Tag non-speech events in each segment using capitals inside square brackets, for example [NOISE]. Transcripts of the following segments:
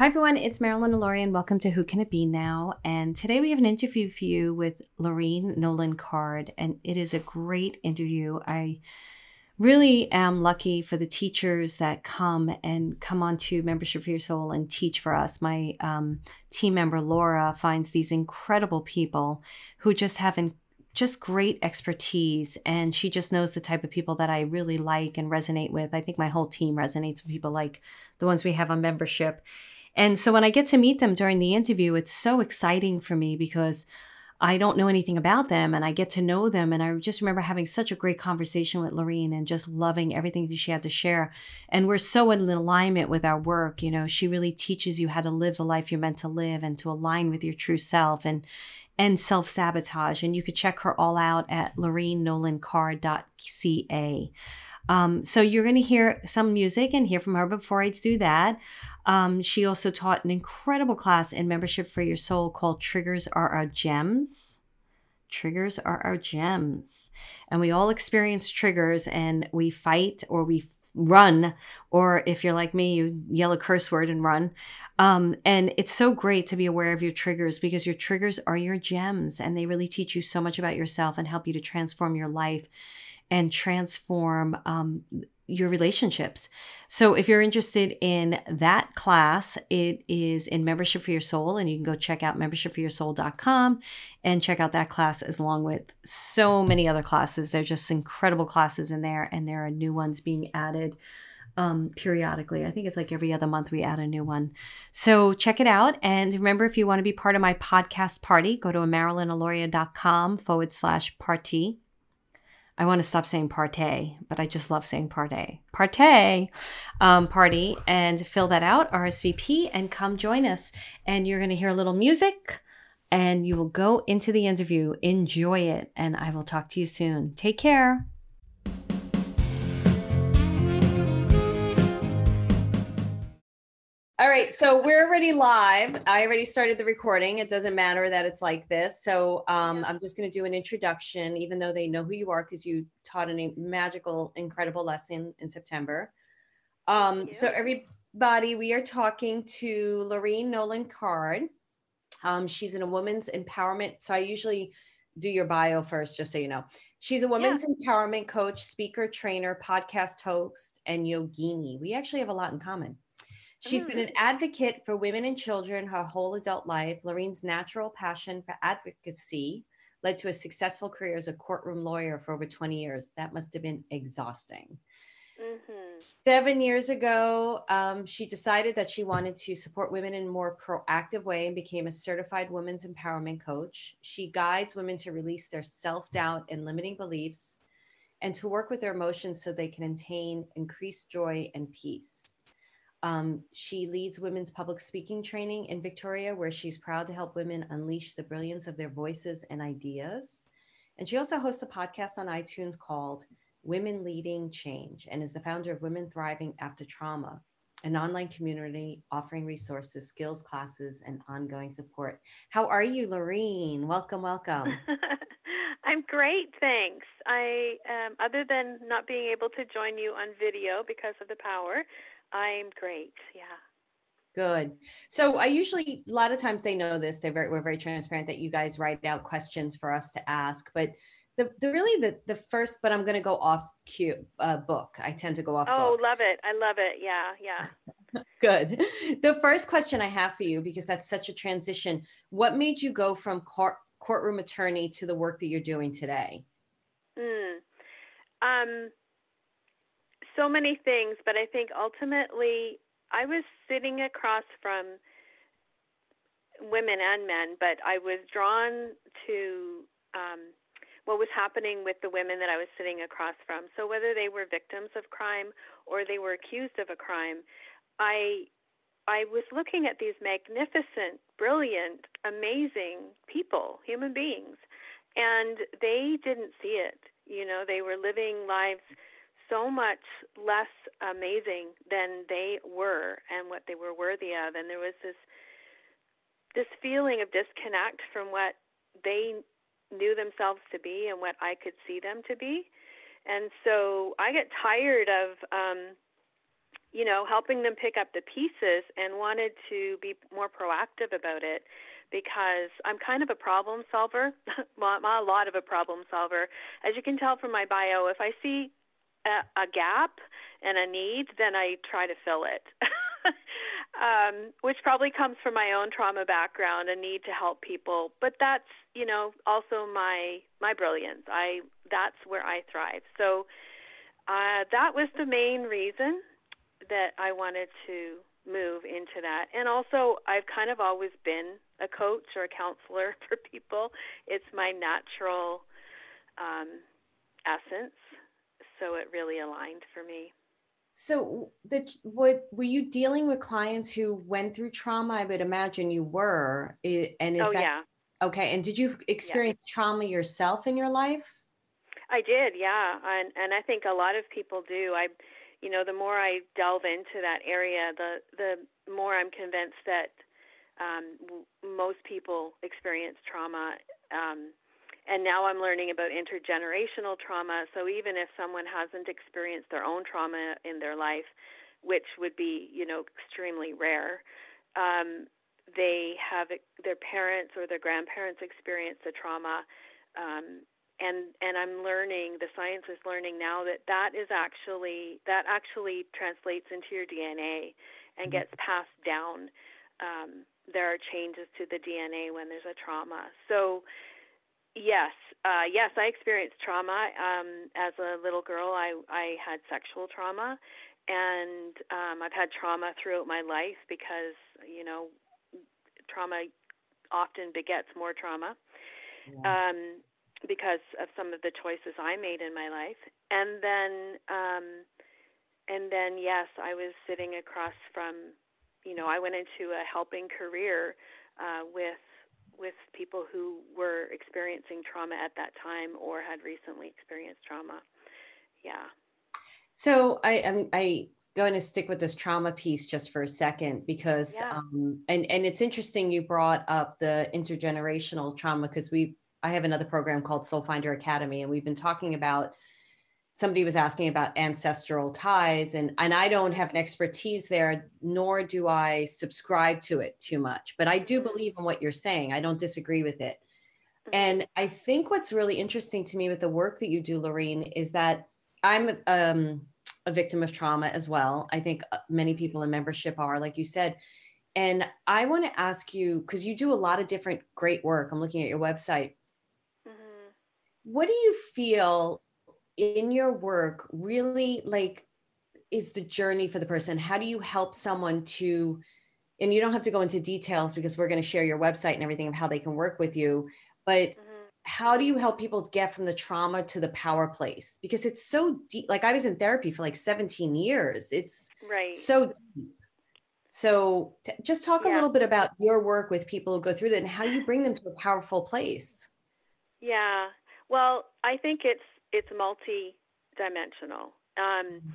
Hi, everyone. It's Marilyn Alauria, and welcome to Who Can It Be Now? And today we have an interview for you with Lorene Nolan Card, and it is a great interview. I really am lucky for the teachers that come and come onto Membership for Your Soul and teach for us. My um, team member Laura finds these incredible people who just have in, just great expertise, and she just knows the type of people that I really like and resonate with. I think my whole team resonates with people like the ones we have on membership. And so when I get to meet them during the interview, it's so exciting for me because I don't know anything about them and I get to know them. And I just remember having such a great conversation with Lorene and just loving everything that she had to share. And we're so in alignment with our work. You know, she really teaches you how to live the life you're meant to live and to align with your true self and and self sabotage. And you could check her all out at lorenenolancard.ca. Um, so you're going to hear some music and hear from her. Before I do that, um, she also taught an incredible class in Membership for Your Soul called Triggers Are Our Gems. Triggers are our gems. And we all experience triggers and we fight or we run, or if you're like me, you yell a curse word and run. Um, and it's so great to be aware of your triggers because your triggers are your gems and they really teach you so much about yourself and help you to transform your life and transform um, your relationships. So if you're interested in that class, it is in Membership for Your Soul, and you can go check out membershipforyoursoul.com and check out that class as along with so many other classes. They're just incredible classes in there, and there are new ones being added um, periodically. I think it's like every other month we add a new one. So check it out. And remember, if you want to be part of my podcast party, go to marilynalauria.com forward slash party I want to stop saying partay, but I just love saying partay. Partay um, party and fill that out, RSVP, and come join us. And you're going to hear a little music and you will go into the interview. Enjoy it. And I will talk to you soon. Take care. All right, so we're already live. I already started the recording. It doesn't matter that it's like this. So um. I'm just going to do an introduction, even though they know who you are because you taught a magical, incredible lesson in September. Um, so everybody, we are talking to Lorene Nolan Card. Um, she's in a woman's empowerment. So I usually do your bio first, just so you know. She's a women's yeah. empowerment coach, speaker, trainer, podcast host, and yogini. We actually have a lot in common. She's been an mm. advocate for women and children her whole adult life. Lorene's natural passion for advocacy led to a successful career as a courtroom lawyer for over 20 years. That must have been exhausting. Mm-hmm. Seven years ago, um, she decided that she wanted to support women in a more proactive way and became a certified women's empowerment coach. She guides women to release their self doubt and limiting beliefs and to work with their emotions so they can attain increased joy and peace. Um, she leads women's public speaking training in Victoria, where she's proud to help women unleash the brilliance of their voices and ideas. And she also hosts a podcast on iTunes called Women Leading Change and is the founder of Women Thriving After Trauma, an online community offering resources, skills classes, and ongoing support. How are you, Lorene? Welcome, welcome. [LAUGHS] I'm great, thanks. I, um, other than not being able to join you on video because of the power, I'm great. Yeah. Good. So I usually a lot of times they know this. They're very we're very transparent that you guys write out questions for us to ask, but the, the really the the first but I'm going to go off cue uh, book. I tend to go off. Oh, book. love it! I love it. Yeah, yeah. [LAUGHS] Good. The first question I have for you because that's such a transition. What made you go from court courtroom attorney to the work that you're doing today? Hmm. Um so many things, but I think ultimately I was sitting across from women and men, but I was drawn to um, what was happening with the women that I was sitting across from. So whether they were victims of crime or they were accused of a crime, I I was looking at these magnificent, brilliant, amazing people, human beings, and they didn't see it. You know, they were living lives so much less amazing than they were and what they were worthy of and there was this this feeling of disconnect from what they knew themselves to be and what I could see them to be. And so I get tired of um you know, helping them pick up the pieces and wanted to be more proactive about it because I'm kind of a problem solver, [LAUGHS] I'm a lot of a problem solver. As you can tell from my bio, if I see a, a gap and a need, then I try to fill it. [LAUGHS] um, which probably comes from my own trauma background, a need to help people. But that's, you know, also my my brilliance. I that's where I thrive. So uh, that was the main reason that I wanted to move into that. And also, I've kind of always been a coach or a counselor [LAUGHS] for people. It's my natural um, essence, so it really aligned for me. So, the what were you dealing with clients who went through trauma? I would imagine you were. And is oh that yeah. okay? And did you experience yeah. trauma yourself in your life? I did, yeah, and and I think a lot of people do. I you know, the more I delve into that area, the the more I'm convinced that um, most people experience trauma. Um, and now I'm learning about intergenerational trauma. So even if someone hasn't experienced their own trauma in their life, which would be, you know, extremely rare, um, they have their parents or their grandparents experience the trauma, um, and and I'm learning the science is learning now that that is actually that actually translates into your DNA and mm-hmm. gets passed down. Um, there are changes to the DNA when there's a trauma. So yes, uh, yes, I experienced trauma um, as a little girl. I I had sexual trauma, and um, I've had trauma throughout my life because you know trauma often begets more trauma. Yeah. Um, because of some of the choices I made in my life. And then um and then yes, I was sitting across from you know, I went into a helping career uh with with people who were experiencing trauma at that time or had recently experienced trauma. Yeah. So I am I going to stick with this trauma piece just for a second because yeah. um and and it's interesting you brought up the intergenerational trauma because we I have another program called Soul Finder Academy, and we've been talking about. Somebody was asking about ancestral ties, and and I don't have an expertise there, nor do I subscribe to it too much. But I do believe in what you're saying. I don't disagree with it. Mm-hmm. And I think what's really interesting to me with the work that you do, Lorene, is that I'm um, a victim of trauma as well. I think uh, many people in membership are, like you said. And I want to ask you, because you do a lot of different great work. I'm looking at your website what do you feel in your work really like is the journey for the person? How do you help someone to and you don't have to go into details because we're going to share your website and everything of how they can work with you but mm-hmm. how do you help people get from the trauma to the power place? Because it's so deep like i was in therapy for like 17 years. It's right. so deep. So t- just talk yeah. a little bit about your work with people who go through that and how do you bring them to a powerful place. Yeah. Well, I think it's it's multi-dimensional. Um, mm-hmm.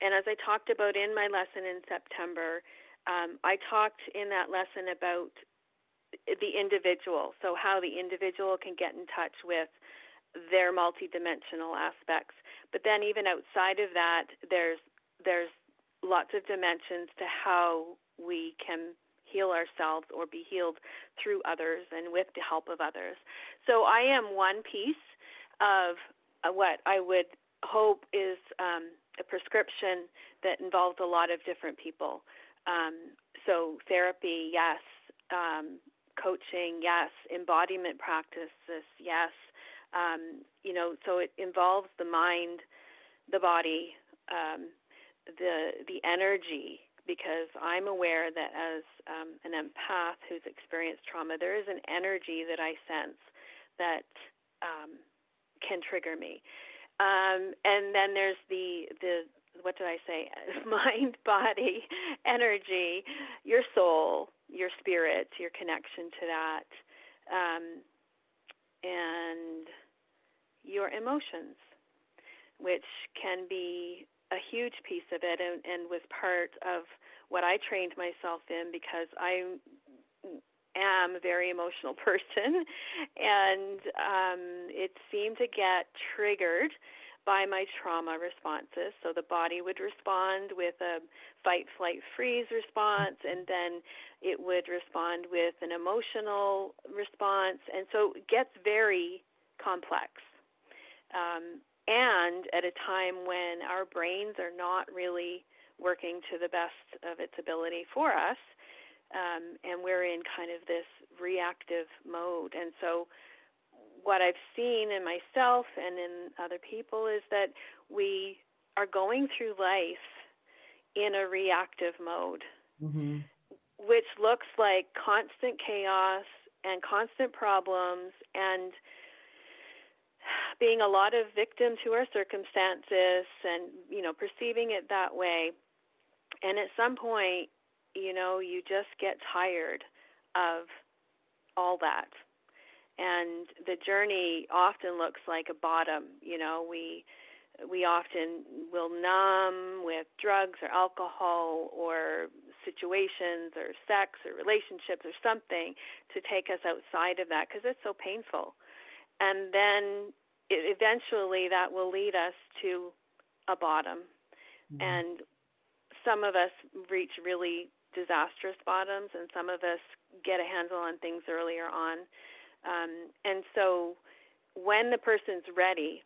and as I talked about in my lesson in September, um, I talked in that lesson about the individual. So how the individual can get in touch with their multidimensional aspects. But then even outside of that, there's there's lots of dimensions to how we can heal ourselves or be healed through others and with the help of others. So I am one piece of what I would hope is um, a prescription that involves a lot of different people. Um, so, therapy, yes. Um, coaching, yes. Embodiment practices, yes. Um, you know, so it involves the mind, the body, um, the the energy. Because I'm aware that as um, an empath who's experienced trauma, there is an energy that I sense that can trigger me. Um, and then there's the the what did I say? [LAUGHS] Mind, body, energy, your soul, your spirit, your connection to that, um, and your emotions, which can be a huge piece of it, and, and was part of what I trained myself in because I am a very emotional [LAUGHS] person, and um, it seemed to get triggered by my trauma responses. So the body would respond with a fight, flight, freeze response, and then it would respond with an emotional response. And so it gets very complex. Um, and at a time when our brains are not really working to the best of its ability for us, um, and we're in kind of this reactive mode. And so, what I've seen in myself and in other people is that we are going through life in a reactive mode, mm-hmm. which looks like constant chaos and constant problems and being a lot of victim to our circumstances and you know perceiving it that way and at some point you know you just get tired of all that. And the journey often looks like a bottom you know. We we often will numb with drugs or alcohol or situations or sex or relationships or something to take us outside of that because it's so painful. And then it, eventually that will lead us to a bottom. Mm-hmm. and some of us reach really disastrous bottoms and some of us get a handle on things earlier on. Um, and so when the person's ready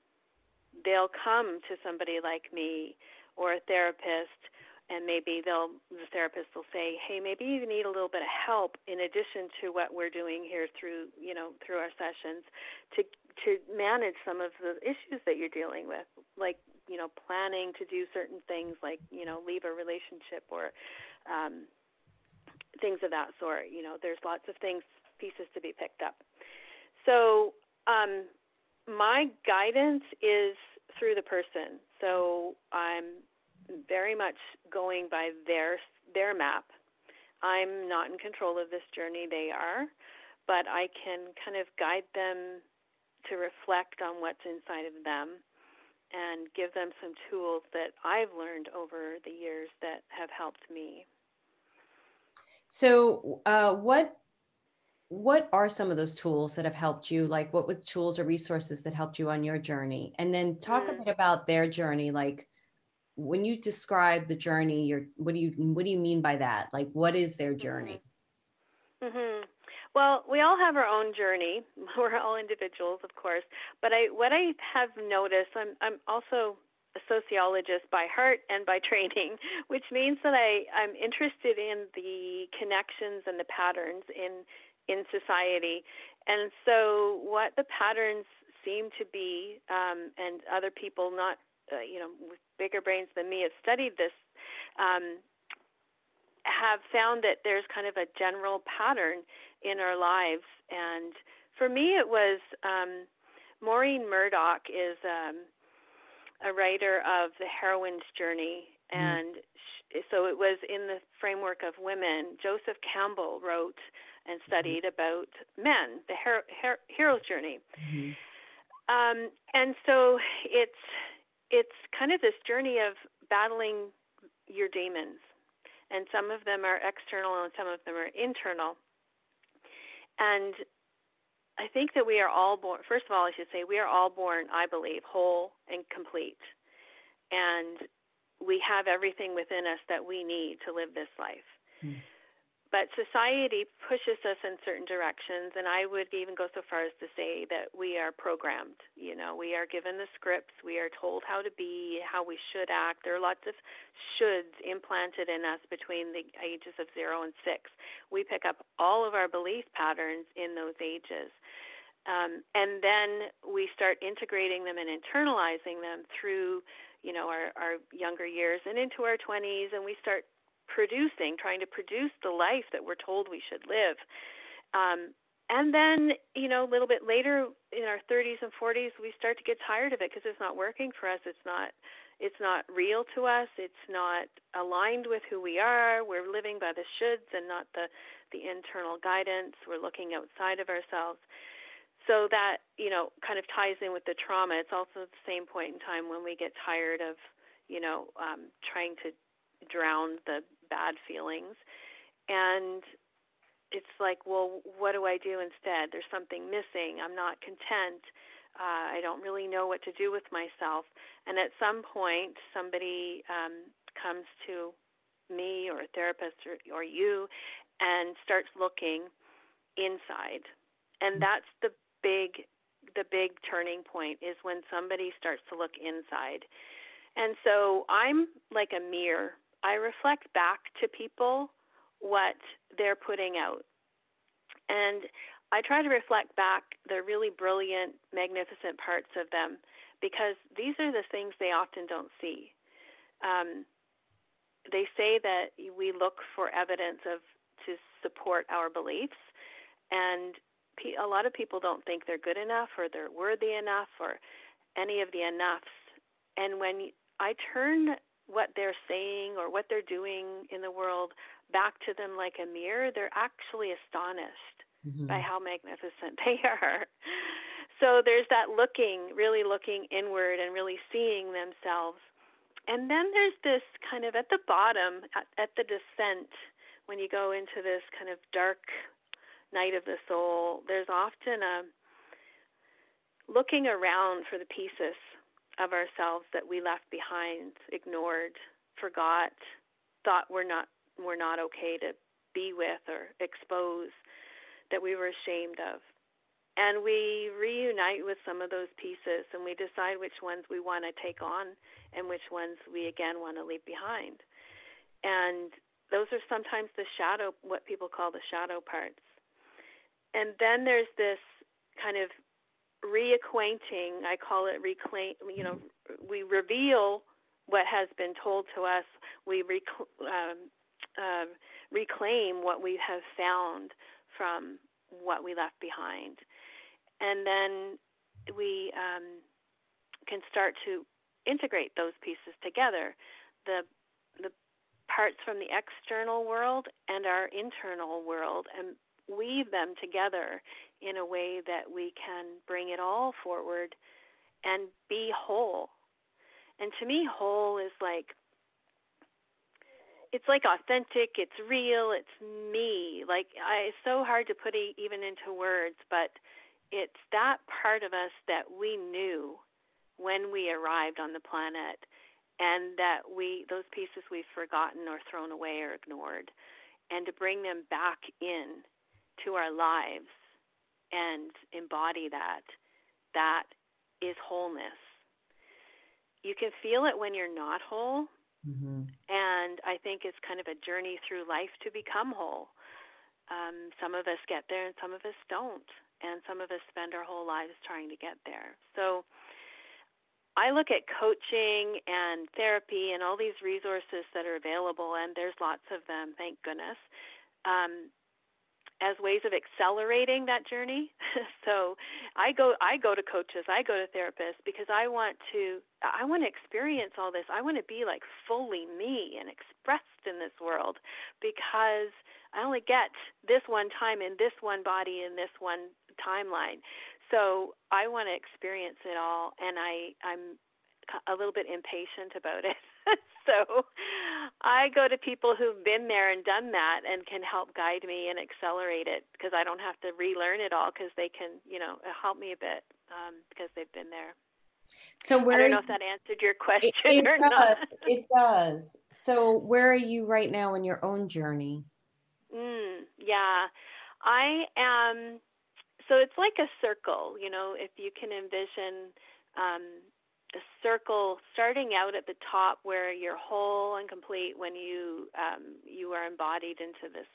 they'll come to somebody like me or a therapist and maybe they'll the therapist will say hey maybe you need a little bit of help in addition to what we're doing here through you know through our sessions to to manage some of the issues that you're dealing with like you know planning to do certain things like you know leave a relationship or um things of that sort you know there's lots of things pieces to be picked up so um my guidance is through the person so i'm very much going by their their map. I'm not in control of this journey; they are, but I can kind of guide them to reflect on what's inside of them and give them some tools that I've learned over the years that have helped me. So, uh, what what are some of those tools that have helped you? Like, what with tools or resources that helped you on your journey? And then talk mm. a bit about their journey, like when you describe the journey you're what do you what do you mean by that like what is their journey mm-hmm. well we all have our own journey [LAUGHS] we're all individuals of course but i what i have noticed i'm i'm also a sociologist by heart and by training [LAUGHS] which means that i i'm interested in the connections and the patterns in in society and so what the patterns seem to be um, and other people not uh, you know, with bigger brains than me have studied this, um, have found that there's kind of a general pattern in our lives. And for me, it was um, Maureen Murdock is um, a writer of The Heroine's Journey, mm. and sh- so it was in the framework of women. Joseph Campbell wrote and mm-hmm. studied mm-hmm. about men, the hero, hero, hero's journey. Mm-hmm. Um, and so it's it's kind of this journey of battling your demons. And some of them are external and some of them are internal. And I think that we are all born, first of all, I should say, we are all born, I believe, whole and complete. And we have everything within us that we need to live this life. Mm but society pushes us in certain directions and i would even go so far as to say that we are programmed you know we are given the scripts we are told how to be how we should act. There are lots of shoulds implanted in us between the ages of 0 and 6 we pick up all of our belief patterns in those ages. Um, and then we start integrating them and internalizing them through you know our, our younger years and into our 20s and we start producing, trying to produce the life that we're told we should live. Um, and then, you know, a little bit later in our 30s and 40s, we start to get tired of it because it's not working for us. It's not it's not real to us. It's not aligned with who we are. We're living by the shoulds and not the the internal guidance. We're looking outside of ourselves. So that, you know, kind of ties in with the trauma. It's also the same point in time when we get tired of, you know, um, trying to drown the bad feelings. And it's like, well, what do I do instead? There's something missing. I'm not content. Uh, I don't really know what to do with myself. And at some point, somebody um, comes to me or a therapist or, or you and starts looking inside. And mm. that's the big the big turning point is when somebody starts to look inside. And so I'm like a mirror. I reflect back to people what they're putting out. And I try to reflect back the really brilliant, magnificent parts of them because these are the things they often don't see. Um, they say that we look for evidence of to support our beliefs, and a lot of people don't think they're good enough or they're worthy enough or any of the enoughs. And when I turn what they're saying or what they're doing in the world back to them like a mirror, they're actually astonished mm-hmm. by how magnificent [LAUGHS] they are. So there's that looking, really looking inward and really seeing themselves. And then there's this kind of at the bottom, at, at the descent, when you go into this kind of dark night of the soul, there's often a looking around for the pieces of ourselves that we left behind, ignored, forgot, thought we're not we're not okay to be with or expose, that we were ashamed of. And we reunite with some of those pieces and we decide which ones we want to take on and which ones we again want to leave behind. And those are sometimes the shadow, what people call the shadow parts. And then there's this kind of reacquainting, I call it reclaim, you know, we reveal what has been told to us, we rec- um, uh, reclaim what we have found from what we left behind. And then we um, can start to integrate those pieces together. The the parts from the external world and our internal world and weave them together in a way that we can bring it all forward and be whole. And to me, whole is like it's like authentic, it's real, it's me. Like I, it's so hard to put it even into words, but it's that part of us that we knew when we arrived on the planet and that we those pieces we've forgotten or thrown away or ignored and to bring them back in to our lives and embody that that is wholeness you can feel it when you're not whole Mm-hmm. And I think it's kind of a journey through life to become whole. Um, some of us get there and some of us don't. And some of us spend our whole lives trying to get there. So I look at coaching and therapy and all these resources that are available, and there's lots of them, thank goodness. Um, as ways of accelerating that journey. [LAUGHS] so I go I go to coaches, I go to therapists because I want to I want to experience all this. I want to be like fully me and expressed in this world because I only get this one time in this one body in this one timeline. So I want to experience it all and I I'm a little bit impatient about it. [LAUGHS] [LAUGHS] so I go to people who've been there and done that and can help guide me and accelerate it because I don't have to relearn it all because they can, you know, help me a bit um, because they've been there. So where I don't know if that answered your question it, it or does, not. It does. So where are you right now in your own journey? Mm, yeah, I am. So it's like a circle, you know. If you can envision um, a circle starting out at the top where you're whole and complete when you um, you are embodied into this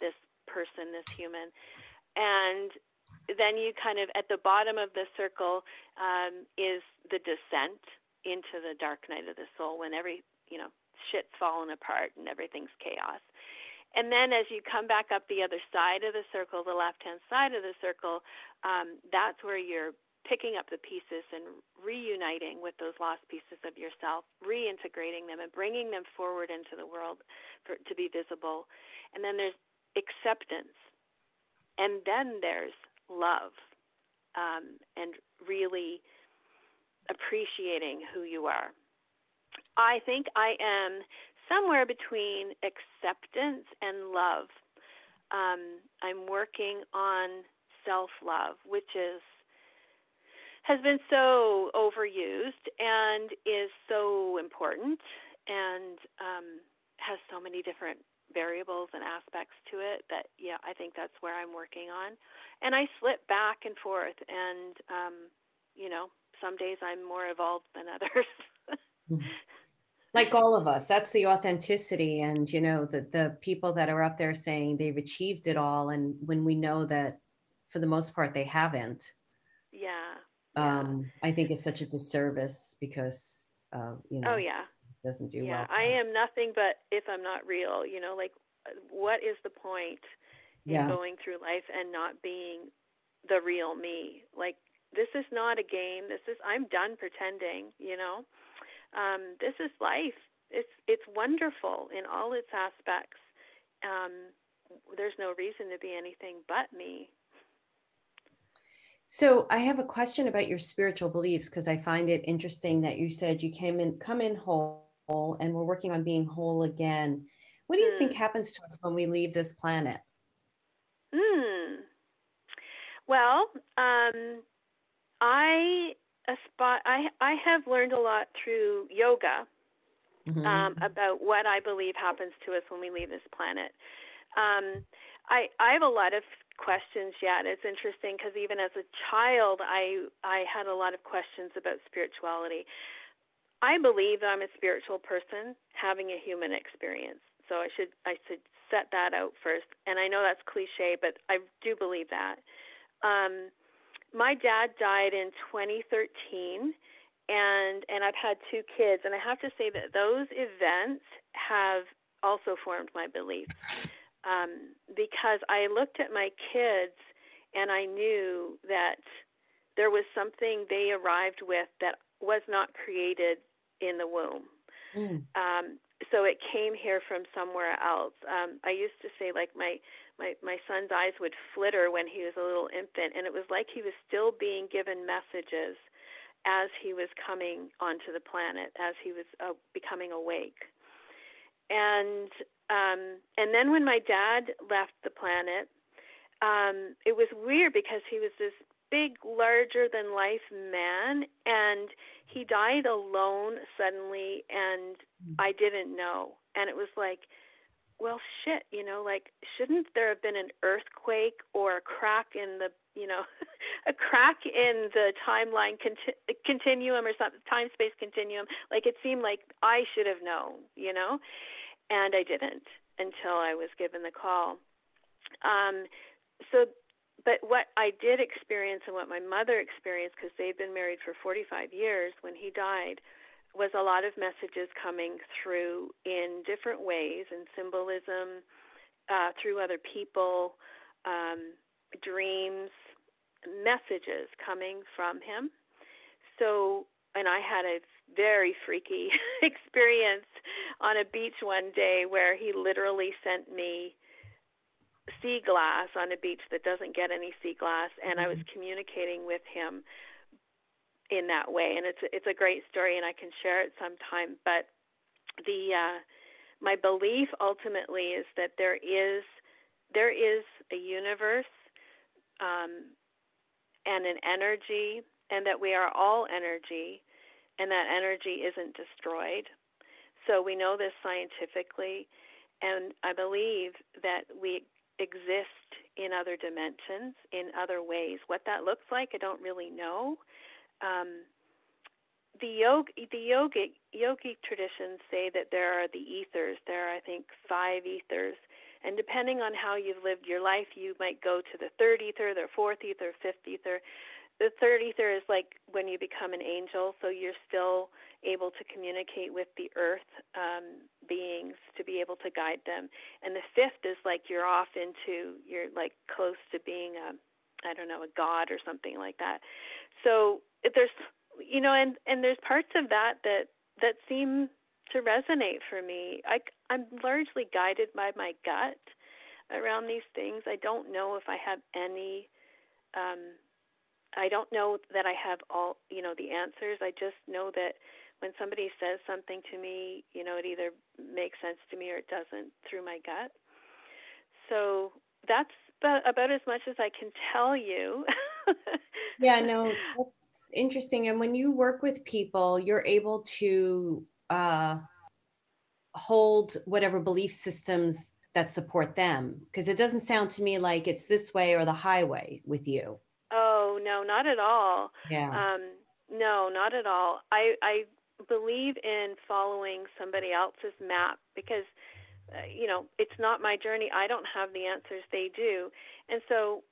this person, this human, and then you kind of at the bottom of the circle um, is the descent into the dark night of the soul when every you know shit's fallen apart and everything's chaos. And then as you come back up the other side of the circle, the left hand side of the circle, um, that's where you're picking up the pieces and reuniting with those lost pieces of yourself, reintegrating them and bringing them forward into the world for, to be visible. And then there's acceptance. And then there's love um, and really appreciating who you are. I think I am somewhere between acceptance and love. Um, I'm working on self love, which is has been so overused and is so important and um, has so many different variables and aspects to it that yeah i think that's where i'm working on and i slip back and forth and um you know some days i'm more evolved than others mm-hmm. [LAUGHS] like all of us that's the authenticity and you know the the people that are up there saying they've achieved it all and when we know that for the most part they haven't. Um i think it's such a disservice because uh you know oh yeah doesn't do yeah, well i am nothing but if i'm not real you know like what is the point in yeah. going through life and not being the real me like this is not a game this is i'm done pretending you know um, this is life. It's it's wonderful in all its aspects. Um, there's no reason to be anything but me. So I have a question about your spiritual beliefs because I find it interesting that you said you came in come in whole and we're working on being whole again. What do you think hmm. happens to us when we leave this planet? Hmm. Well, um, I a spot I I have learned a lot through yoga mm-hmm. um, about what I believe happens to us when we leave this planet. Um, I I have a lot of questions yet. It's interesting because even as a child, I I had a lot of questions about spirituality. I believe I'm a spiritual person having a human experience. So I should I should set that out first. And I know that's cliche, but I do believe that. Um, my dad died in 2013 and and I've had two kids and I have to say that those events have also formed my beliefs um, because I looked at my kids and I knew that there was something they arrived with that was not created in the womb. Mm. Um, so it came here from somewhere else. Um, I used to say like my my my son's eyes would flitter when he was a little infant and it was like he was still being given messages as he was coming onto the planet as he was uh, becoming awake and um and then when my dad left the planet um it was weird because he was this big larger than life man and he died alone suddenly and mm. I didn't know. And it was like well shit you know like shouldn't there have been an earthquake or a crack in the you know [LAUGHS] a crack in the timeline conti- continuum or something time space continuum? Like it seemed like i should have known you know and i didn't until i was given the call um so but what i did experience and what my mother experienced because they'd been married for 45 years when he died was a lot of messages coming through in different ways and symbolism uh, through other people, um, dreams, messages coming from him. So, and I had a very freaky [LAUGHS] experience on a beach one day where he literally sent me sea glass on a beach that doesn't get any sea glass, and I was mm-hmm. communicating with him in that way and it's it's a great story and I can share it sometime but the uh my belief ultimately is that there is there is a universe um and an energy and that we are all energy and that energy isn't destroyed so we know this scientifically and I believe that we exist in other dimensions in other ways what that looks like I don't really know um, the yoga, the yogic yogic traditions say that there are the ethers. There are, I think, five ethers, and depending on how you've lived your life, you might go to the third ether, the fourth ether, fifth ether. The third ether is like when you become an angel, so you're still able to communicate with the earth um, beings to be able to guide them. And the fifth is like you're off into, you're like close to being a, I don't know, a god or something like that. So there's you know and and there's parts of that that that seem to resonate for me i i'm largely guided by my gut around these things i don't know if i have any um i don't know that i have all you know the answers i just know that when somebody says something to me you know it either makes sense to me or it doesn't through my gut so that's about, about as much as i can tell you [LAUGHS] yeah no that's interesting. And when you work with people, you're able to uh, hold whatever belief systems that support them. Because it doesn't sound to me like it's this way or the highway with you. Oh no, not at all. Yeah. Um, no, not at all. I I believe in following somebody else's map because uh, you know it's not my journey. I don't have the answers. They do, and so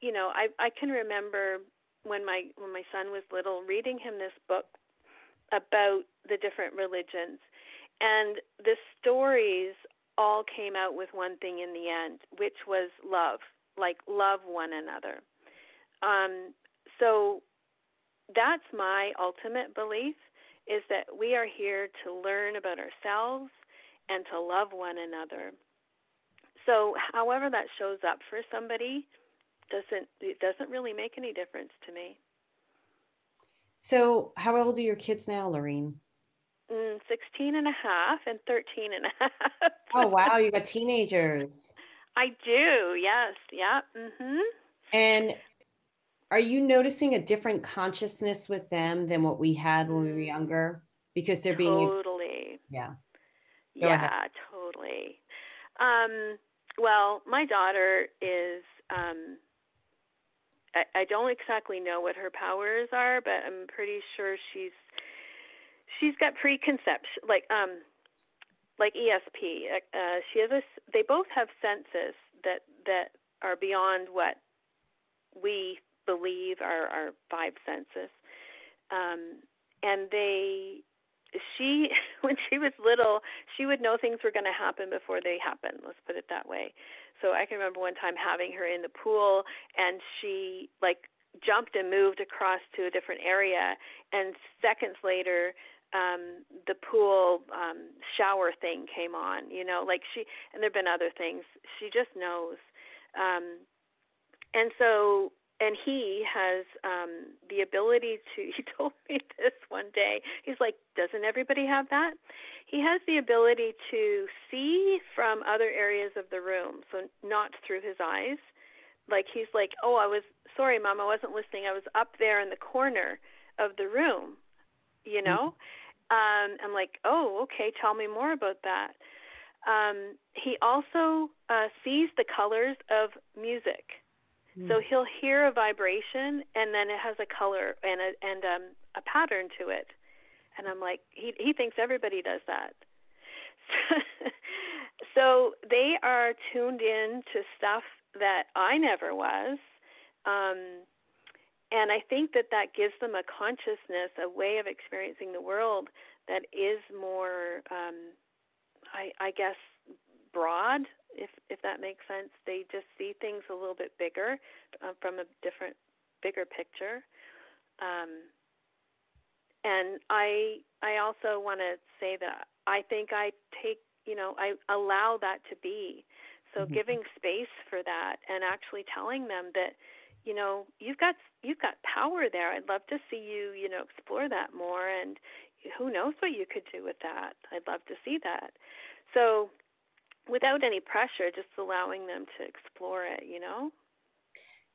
you know I I can remember when my when my son was little reading him this book about the different religions and the stories all came out with one thing in the end which was love like love one another um, so that's my ultimate belief is that we are here to learn about ourselves and to love one another. So, however that shows up for somebody doesn't it doesn't really make any difference to me. So, how old are your kids now, Lorene? Mm, 16 and a half and 13 and a [LAUGHS] half. oh, wow. You got teenagers. I do. Yes. Yeah. Mhm. And are you noticing a different consciousness with them than what we had when we were younger? Because they're being totally. Yeah. Go yeah, ahead. totally. Um, well, my daughter is. Um, I, I don't exactly know what her powers are, but I'm pretty sure she's she's got preconception, like um, like ESP. Uh, she has a. They both have senses that that are beyond what we believe our, our five senses. Um, and they, she, [LAUGHS] when she was little, she would know things were going to happen before they happened. Let's put it that way. So I can remember one time having her in the pool, and she like jumped and moved across to a different area, and seconds later, um the pool um shower thing came on you know like she and there've been other things she just knows um and so and he has um the ability to [LAUGHS] he told me this one day he's like doesn't everybody have that? He has the ability to see from other areas of the room so not through his eyes. Like he's like oh i was sorry mom i wasn't listening. I was up there in the corner of the room you know? Mm-hmm. um i'm like oh okay tell me more about that. Um he also uh sees the colors of music so hmm. he'll hear a vibration and then it has a color and a and um a pattern to it. And I'm like he he thinks everybody does that. [LAUGHS] so they are tuned in to stuff that I never was. Um and I think that that gives them a consciousness, a way of experiencing the world that is more um I I guess broad if if that makes sense. They just see things a little bit bigger uh, from a different, bigger picture. Um, and I I also want to say that I think I take you know I allow that to be. So mm-hmm. giving space for that and actually telling them that you know you've got you've got power there. I'd love to see you you know explore that more and who knows what you could do with that. I'd love to see that. So without any pressure, just allowing them to explore it, you know?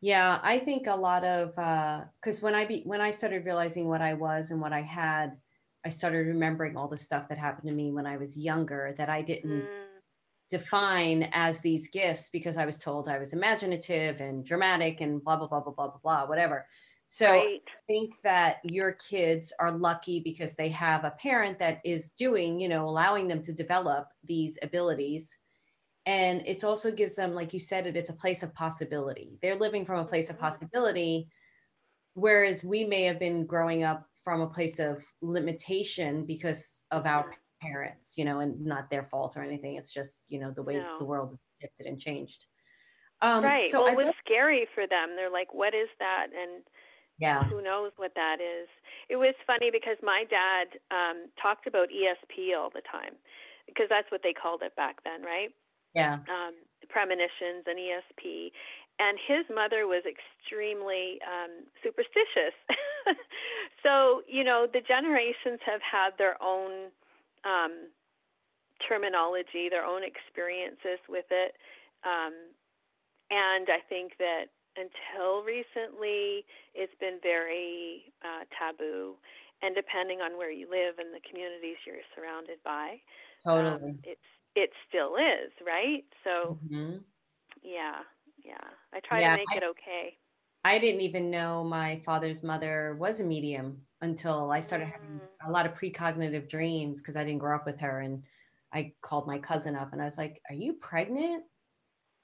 Yeah, I think a lot of because uh, when I be when I started realizing what I was and what I had, I started remembering all the stuff that happened to me when I was younger that I didn't mm. define as these gifts because I was told I was imaginative and dramatic and blah blah blah blah blah blah blah whatever. So right. I think that your kids are lucky because they have a parent that is doing, you know, allowing them to develop these abilities and it also gives them like you said it it's a place of possibility. They're living from a place of mm-hmm. possibility whereas we may have been growing up from a place of limitation because of our parents you know and not their fault or anything. It's just you know the way no. the world has shifted and changed. Um, right. so well, it was scary for them they're like what is that? And yeah. who knows what that is. It was funny because my dad um, talked about esp all the time because that's what they called it back then right yeah. um, premonitions and esp and his mother was extremely um, superstitious. [LAUGHS] So you know the generations have had their own um, terminology their own experiences with it. Um, and i think that until recently it's been very uh, taboo, and depending on where you live and the communities you're surrounded by, Totally. um, it's it still is right. So Mhm. yeah, yeah, I try Yeah, to make I- it okay. I didn't even know my father's mother was a medium until I started having Mm. a lot of precognitive dreams because I didn't grow up with her. And I called my cousin up and I was like, Are you pregnant?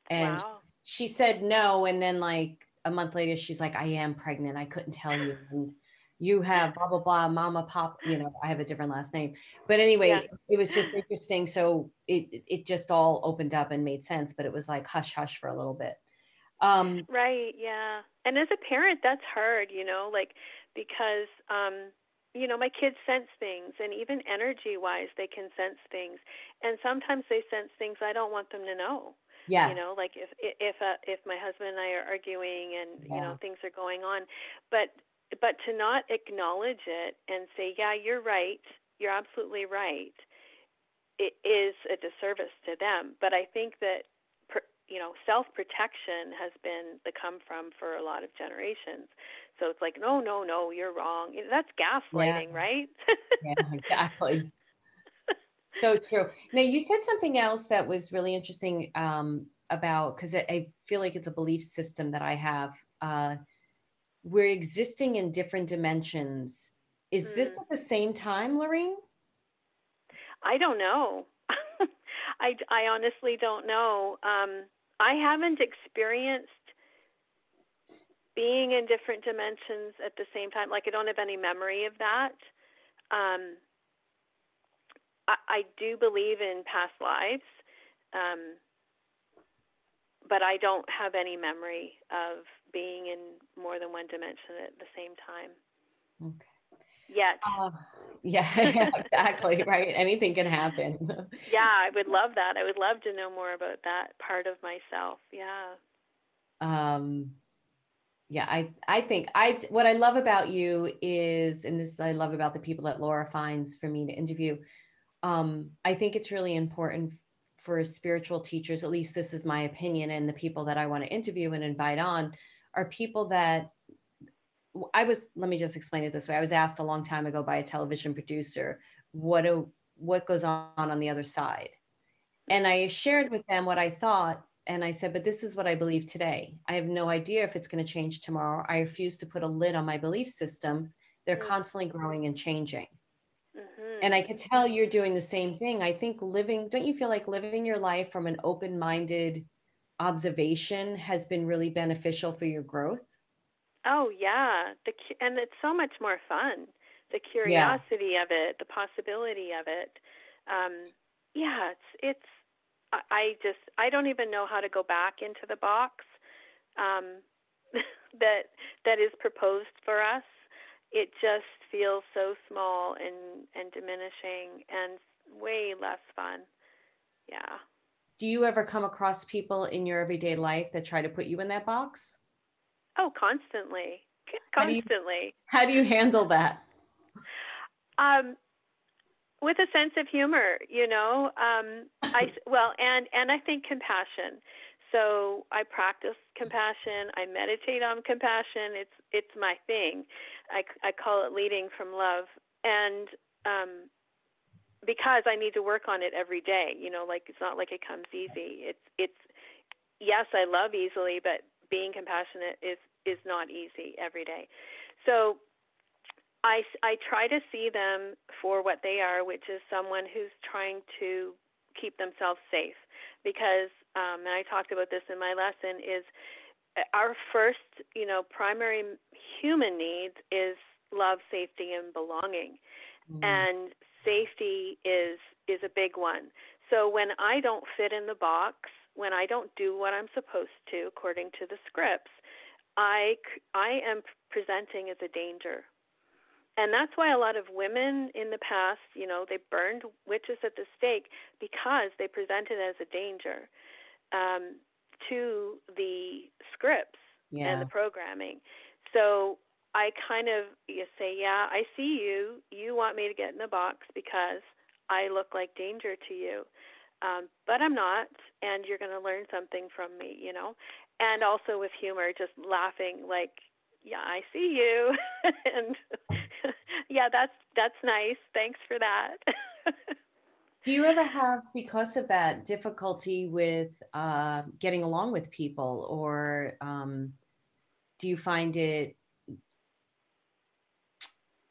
And Wow. she said no. And then, like, a month later, she's like, I am pregnant. I couldn't tell you. And you have blah, blah, blah, mama, pop. You [LAUGHS] know, I have a different last name. But anyway, Yeah. it was just [LAUGHS] interesting. So it, it just all opened up and made sense. But it was like hush, hush for a little bit. Um, Right, yeah. And as a parent, that's hard, you know, like because um you know, my kids sense things and even energy-wise they can sense things. And sometimes they sense things I don't want them to know. yes. You know, like if if uh, if my husband and I are arguing and you know things are going on, but but to not acknowledge it and say, "Yeah, you're right. You're absolutely right." It is a disservice to them. But I think that you know, self-protection has been the come from for a lot of generations. So it's like, "No, no, no, you're wrong." That's gaslighting, right? yeah, exactly. [LAUGHS] So true. Now, you said something else that was really interesting um, about because I, I feel like it's a belief system that I have. Uh, we're existing in different dimensions. Is this Mm. at the same time, Lorraine? I don't know. [LAUGHS] I, I honestly don't know. Um, I haven't experienced being in different dimensions at the same time. Like I don't have any memory of that. Um, I, I do believe in past lives, um, but I don't have any memory of being in more than one dimension at the same time Okay. yet. Uh, yeah, [LAUGHS] exactly. Right. Anything can happen. [LAUGHS] Yeah, I would love that. I would love to know more about that part of myself. Yeah. um yeah i i think i what i love about you is and this i love about the people that laura finds for me to interview um i think it's really important for spiritual teachers at least this is my opinion and the people that i want to interview and invite on are people that i was let me just explain it this way i was asked a long time ago by a television producer what do what goes on on the other side and i shared with them what i thought and I said, but this is what I believe today. I have no idea if it's going to change tomorrow. I refuse to put a lid on my belief systems. They're Mm. constantly growing and changing. hmm And I could tell you're doing the same thing. I think living, don't you feel like living your life from an open minded observation has been really beneficial for your growth? Oh yeah, the and it's so much more fun. The curiosity of it, the possibility of it. Um, yeah, it's it's. I, I just I don't even know how to go back into the box um, [LAUGHS] that that is proposed for us. It just feels so small and and diminishing and way less fun. Yeah. Do you ever come across people in your everyday life that try to put you in that box? Oh, constantly, C- How do you- constantly. How do you handle that? um with a sense of humor you know? Um i well and and i think compassion. So i practice compassion. I meditate on compassion. It's it's my thing. I i call it leading from love. And um because i need to work on it every day you know like it's not like it comes easy it's it's yes i love easily but being compassionate is is not easy every day so I, I try to see them for what they are, which is someone who's trying to keep themselves safe. Because, um, and I talked about this in my lesson, is uh, our first, you know, primary human needs is love, safety, and belonging. Mm, And safety is is a big one. So when I don't fit in the box, when I don't do what I'm supposed to according to the scripts, I I am presenting as a danger and that's why a lot of women in the past, you know, they burned witches at the stake because they presented as a danger um, to the scripts yeah. and the programming. So I kind of you say, yeah, I see you. You want me to get in the box because I look like danger to you, um, but I'm not, and you're going to learn something from me, you know. And also with humor, just laughing like, yeah, I see you, [LAUGHS] and [LAUGHS] yeah, that's that's nice. Thanks for that. [LAUGHS] Do you ever have, because of that, difficulty with uh, getting along with people, or um, do you find it?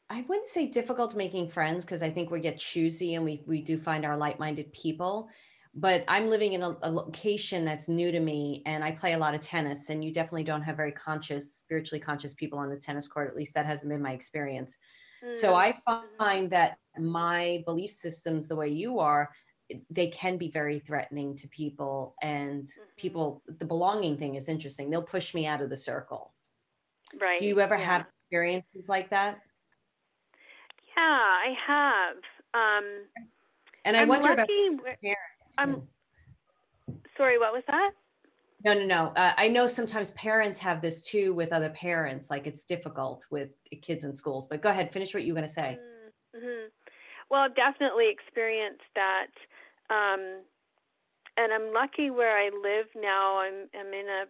I wouldn't say difficult making friends because I think we get choosy and we we do find our like-minded people. But I'm living in a, a location that's new to me, and I play a lot of tennis. And you definitely don't have very conscious, spiritually conscious people on the tennis court. At least that hasn't been my experience. So mm. I find that my belief systems, the way you are, they can be very threatening to people. And mm-hmm. people, the belonging thing is interesting. They'll push me out of the circle. Right. Do you ever yeah. have experiences like that? I have. Um, and I I'm wonder about parents. I'm sorry. What was that? No, no, no. Uh, I know sometimes parents have this too with other parents. Like it's difficult with kids in schools. But go ahead, finish what you were going to say. Mm-hmm. Well, I've definitely experienced that. Um, and I'm lucky where I live now. I'm, I'm in a,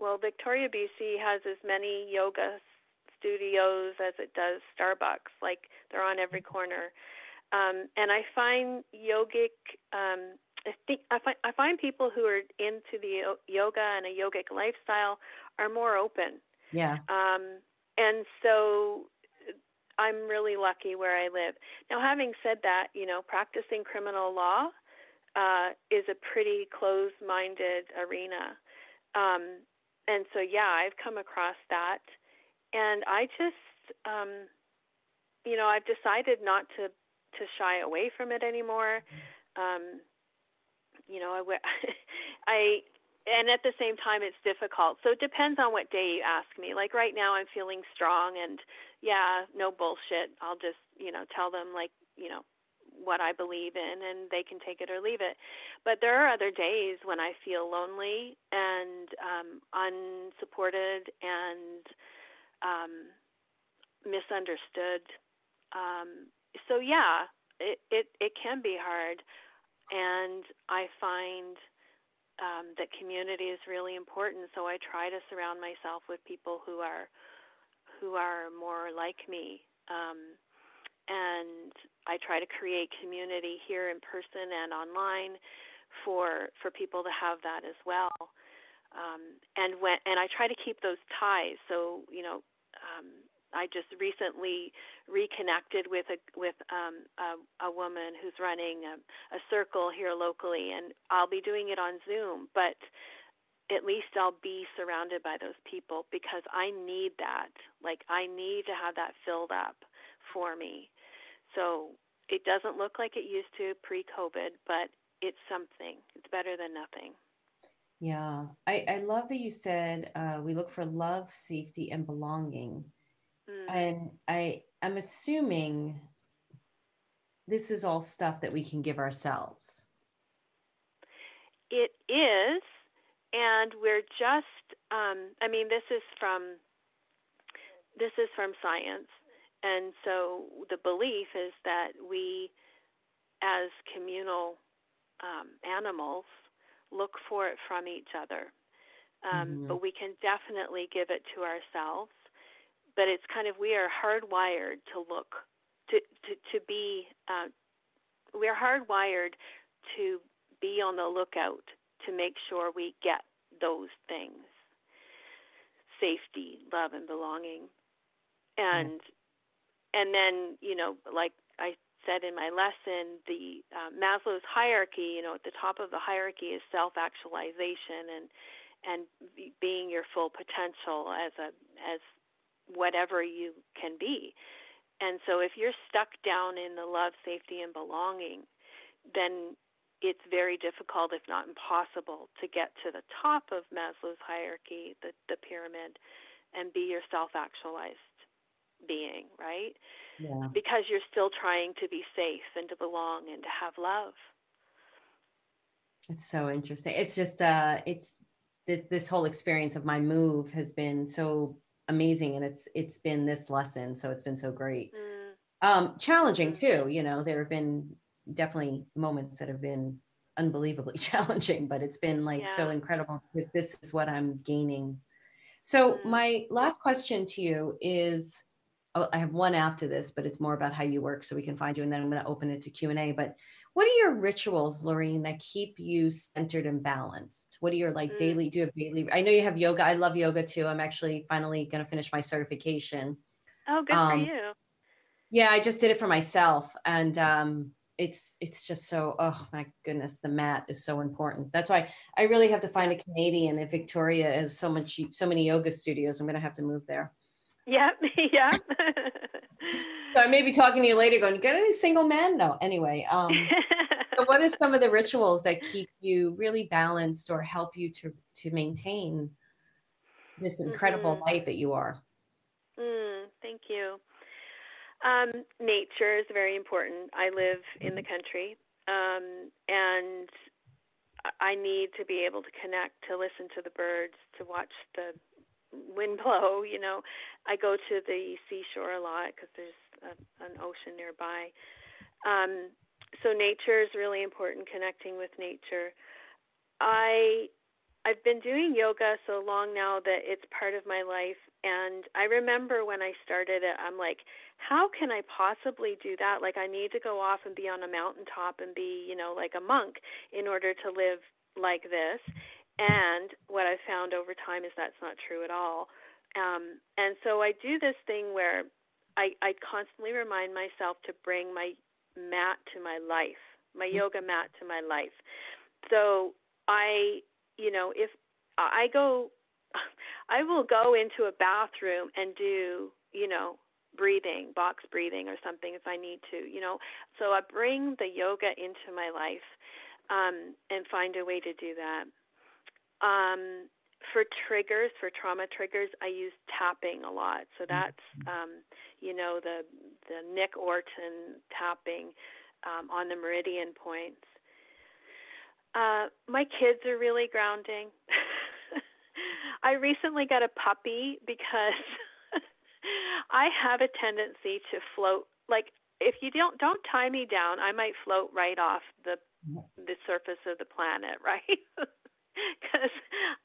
well, Victoria, BC has as many yoga studios as it does Starbucks. Like they're on every corner. Um, and I find yogic um, I think I find I find people who are into the yoga and a yogic lifestyle are more open. Yeah. Um, and so I'm really lucky where I live. Now, having said that, you know, practicing criminal law uh, is a pretty closed-minded arena. Um, and so, yeah, I've come across that, and I just, um, you know, I've decided not to to shy away from it anymore. Um, you know, I, [LAUGHS] I, and at the same time, it's difficult. So it depends on what day you ask me. Like right now, I'm feeling strong, and yeah, no bullshit. I'll just, you know, tell them like, you know, what I believe in, and they can take it or leave it. But there are other days when I feel lonely and um, unsupported and um, misunderstood. Um, so yeah, it, it it can be hard and I find um, that community is really important. So I try to surround myself with people who are who are more like me, um, and I try to create community here in person and online for for people to have that as well. Um, and when and I try to keep those ties. So you know, um, I just recently reconnected with a with um, a, a woman who's running a, a circle here locally, and I'll be doing it on Zoom. But at least I'll be surrounded by those people because I need that. Like I need to have that filled up for me. So it doesn't look like it used to pre-COVID, but it's something. It's better than nothing. Yeah, I, I love that you said uh, we look for love, safety, and belonging Mm. And I I'm assuming this is all stuff that we can give ourselves. It is, and we're just um, I mean this is from this is from science. And so the belief is that we as communal um, animals look for it from each other. Um, mm-hmm. But we can definitely give it to ourselves but it's kind of we are hardwired to look to to to be uh, we are hardwired to be on the lookout to make sure we get those things safety love and belonging and and then you know like i said in my lesson the uh, maslow's hierarchy you know at the top of the hierarchy is self actualization and and being your full potential as a as whatever you can be. And so if you're stuck down in the love, safety, and belonging, then it's very difficult, if not impossible, to get to the top of Maslow's hierarchy, the, the pyramid, and be your self actualized being, right? Yeah. Because you're still trying to be safe and to belong and to have love. It's so interesting. It's just, uh, it's this, this whole experience of my move has been so amazing and it's it's been this lesson so it's been so great mm. um challenging too you know there have been definitely moments that have been unbelievably [LAUGHS] challenging but it's been like yeah. so incredible because this is what i'm gaining so mm. my last question to you is I have one after this, but it's more about how you work so we can find you. And then I'm going to open it to Q&A. But what are your rituals, Lorene, that keep you centered and balanced? What are your like mm. daily, do you have daily, I know you have yoga. I love yoga too. I'm actually finally going to finish my certification. Oh, good um, for you. Yeah, I just did it for myself. And um, it's it's just so oh my goodness the mat is so important that's why i really have to find a canadian and victoria has so much so many yoga studios i'm going to have to move there yeah [LAUGHS] yeah so i may be talking to you later going you got any single men no anyway um [LAUGHS] so what are some of the rituals that keep you really balanced or help you to to maintain this incredible mm-hmm. light that you are mm, thank you um, nature is very important. I live in the country, um, and I need to be able to connect, to listen to the birds, to watch the wind blow. You know, I go to the seashore a lot because there's a, an ocean nearby. Um, so nature is really important. Connecting with nature. I I've been doing yoga so long now that it's part of my life. And I remember when I started it, I'm like, how can I possibly do that? Like, I need to go off and be on a mountaintop and be, you know, like a monk in order to live like this. And what I've found over time is that's not true at all. Um, and so I do this thing where I, I constantly remind myself to bring my mat to my life, my mm-hmm. yoga mat to my life. So I, you know, if I go, [LAUGHS] I will go into a bathroom and do, you know, breathing, box breathing or something if I need to, you know. So I bring the yoga into my life um, and find a way to do that. Um, for triggers, for trauma triggers, I use tapping a lot. So that's, um, you know, the the Nick Ortner tapping um, on the meridian points. Uh, my kids are really grounding. [LAUGHS] I recently got a puppy because [LAUGHS] I have a tendency to float like if you don't don't tie me down, I might float right off the the surface of the planet, [LAUGHS] right? [LAUGHS] Because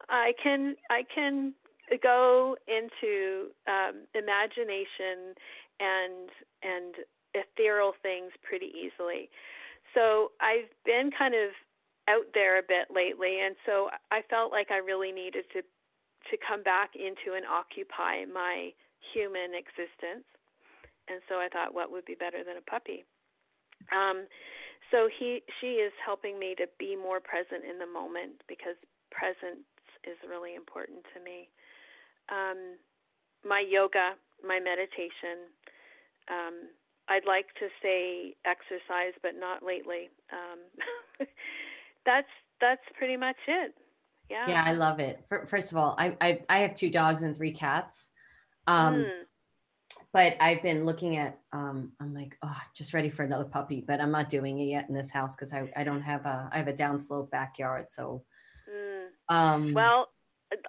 I can I can go into um, imagination and and ethereal things pretty easily. So I've been kind of out there a bit lately, and so I felt like I really needed to to come back into and occupy my human existence. And so I thought, what would be better than a puppy? Um, so he, she is helping me to be more present in the moment because presence is really important to me. Um, my yoga, my meditation. Um, I'd like to say exercise, but not lately. Um, [LAUGHS] that's that's pretty much it. Yeah. Yeah, I love it. First of all, I I, I have two dogs and three cats, um, mm. But I've been looking at, um, I'm like, oh, just ready for another puppy, but I'm not doing it yet in this house because I, I don't have a, I have a downslope backyard. So, mm. um, well,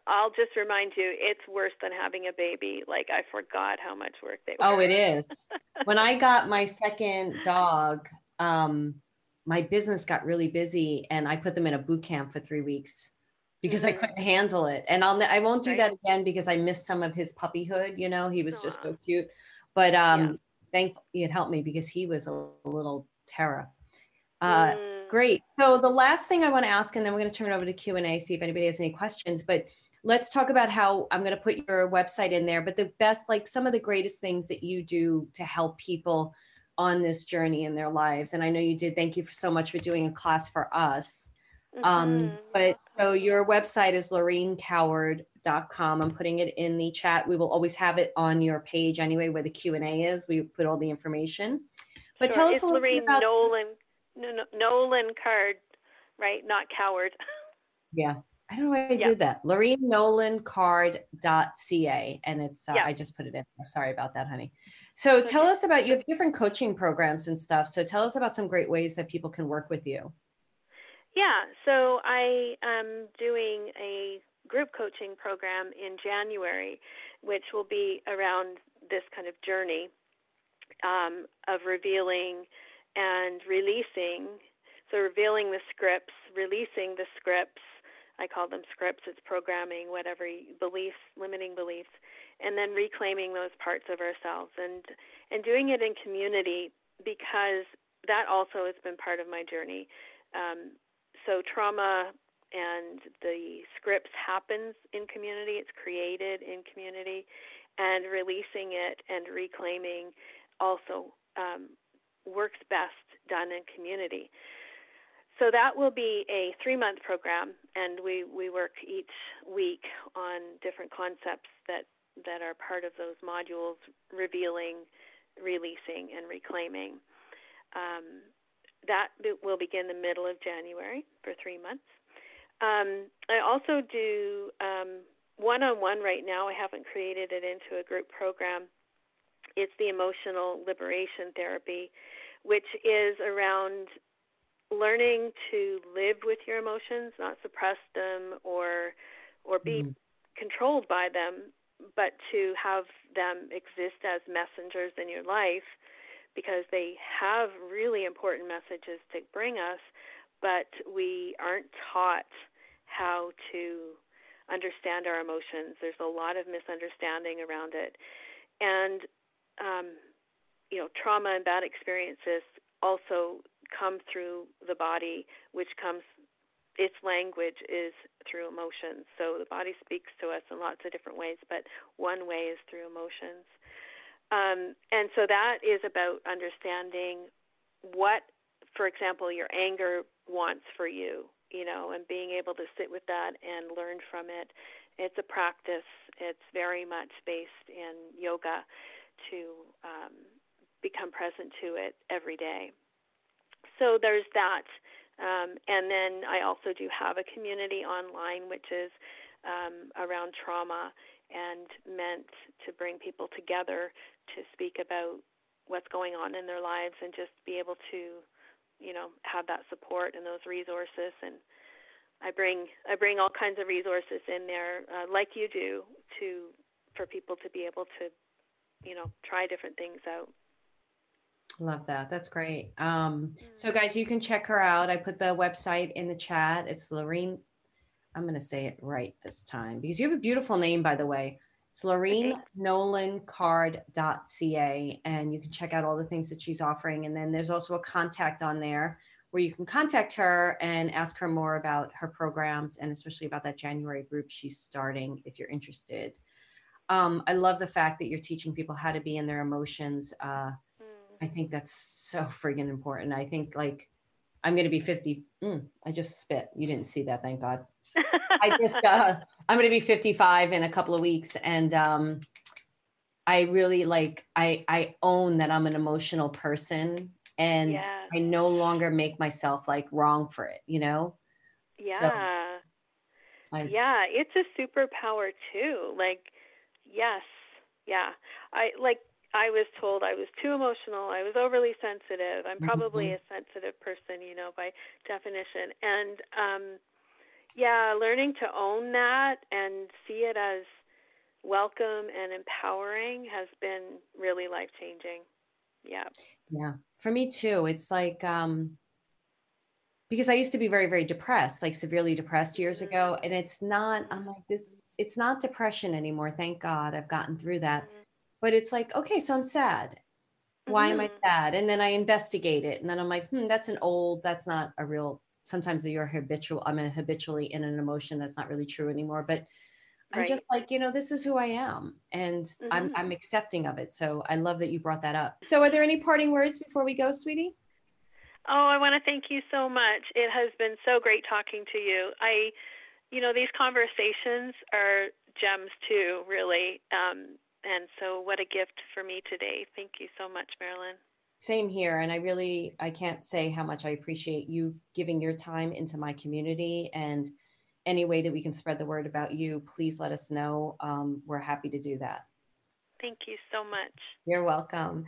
I'll just remind you, it's worse than having a baby. Like I forgot how much work they were. Oh, it is. when I got my second dog, um, my business got really busy and I put them in a boot camp for three weeks because mm-hmm. I couldn't handle it. And I'll I won't do right. that again because I missed some of his puppyhood. You know, he was Aww. just so cute. But um, yeah. thankfully it helped me because he was a, a little terror. Uh, mm. Great. So the last thing I want to ask, and then we're going to turn it over to Q and A, see if anybody has any questions. But let's talk about how I'm going to put your website in there. But the best, like some of the greatest things that you do to help people on this journey in their lives. And I know you did. Thank you for so much for doing a class for us. Um, mm-hmm. but so your website is lorenecoward.com. I'm putting it in the chat. We will always have it on your page anyway, where the Q and A is. We put all the information. But sure. tell us it's a little Lorene bit about Nolan, no, no, Nolan Card, right? Not Coward. [LAUGHS] Yeah. I don't know why I yeah. did that. Lorene Nolan Card.ca. And it's, uh, yeah. I just put it in. Sorry about that, honey. So tell us about, you have different coaching programs and stuff. So tell us about some great ways that people can work with you. Yeah, so I am doing a group coaching program in January, which will be around this kind of journey um, of revealing and releasing. So, revealing the scripts, releasing the scripts. I call them scripts, it's programming, whatever beliefs, limiting beliefs, and then reclaiming those parts of ourselves and and doing it in community because that also has been part of my journey. Um, so trauma and the scripts happens in community. It's created in community, and releasing it and reclaiming also um, works best done in community. So that will be a three month program, and we, we work each week on different concepts that, that are part of those modules, revealing, releasing, and reclaiming. Um, that will begin the middle of January for three months. Um, I also do one on one right now. I haven't created it into a group program. It's the emotional liberation therapy, which is around learning to live with your emotions, not suppress them or or be mm-hmm. controlled by them, but to have them exist as messengers in your life because they have really important messages to bring us, but we aren't taught how to understand our emotions. There's a lot of misunderstanding around it. And um, you know, trauma and bad experiences also come through the body, which comes its language is through emotions. So the body speaks to us in lots of different ways, but one way is through emotions. Um, and so that is about understanding what, for example, your anger wants for you, you know, and being able to sit with that and learn from it. It's a practice. It's very much based in yoga to um, become present to it every day so there's that. Um, and then I also do have a community online, which is um, around trauma and meant to bring people together to speak about what's going on in their lives and just be able to, you know, have that support and those resources. And I bring I bring all kinds of resources in there, uh, like you do, to for people to be able to, you know, try different things out. Love that. That's great. Um, so, mm. guys, you can check her out. I put the website in the chat. It's lorraine I'm going to say it right this time because you have a beautiful name, by the way. It's Lorene Nolan Card.ca, and you can check out all the things that she's offering. And then there's also a contact on there where you can contact her and ask her more about her programs and especially about that January group she's starting if you're interested. Um, I love the fact that you're teaching people how to be in their emotions. Uh, I think that's so friggin' important. I think like I'm gonna be 50. Mm, I just spit. You didn't see that, thank God. I just uh, I'm gonna be 55 in a couple of weeks, and um, I really like I I own that I'm an emotional person, and yeah. I no longer make myself like wrong for it. You know. Yeah. So, I, yeah, it's a superpower too. Like, yes, yeah. I like I was told I was too emotional, I was overly sensitive. I'm probably mm-hmm. a sensitive person, you know, by definition. And um yeah, learning to own that and see it as welcome and empowering has been really life changing. Yeah. Yeah. For me too. It's like um because I used to be very, very depressed, like severely depressed years mm-hmm. ago. And it's not, I'm like, this, it's not depression anymore. Thank God I've gotten through that. Mm-hmm but it's like okay so i'm sad why mm-hmm. am i mm-hmm. sad and then i investigate it and then i'm like hmm that's an old that's not a real sometimes you're habitual i'm habitually in an emotion that's not really true anymore but i'm just like you know this is who i am and mm-hmm. I'm, I'm accepting of it so i love that you brought that up so are there any parting words before we go sweetie oh i want to thank you so much it has been so great talking to you i you know these conversations are gems too really um, and so what a gift for me today. Thank you so much, Marilyn. Same here. And I really, I can't say how much I appreciate you giving your time into my community and any way that we can spread the word about you, please let us know. Um, we're happy to do that. Thank you so much. You're welcome.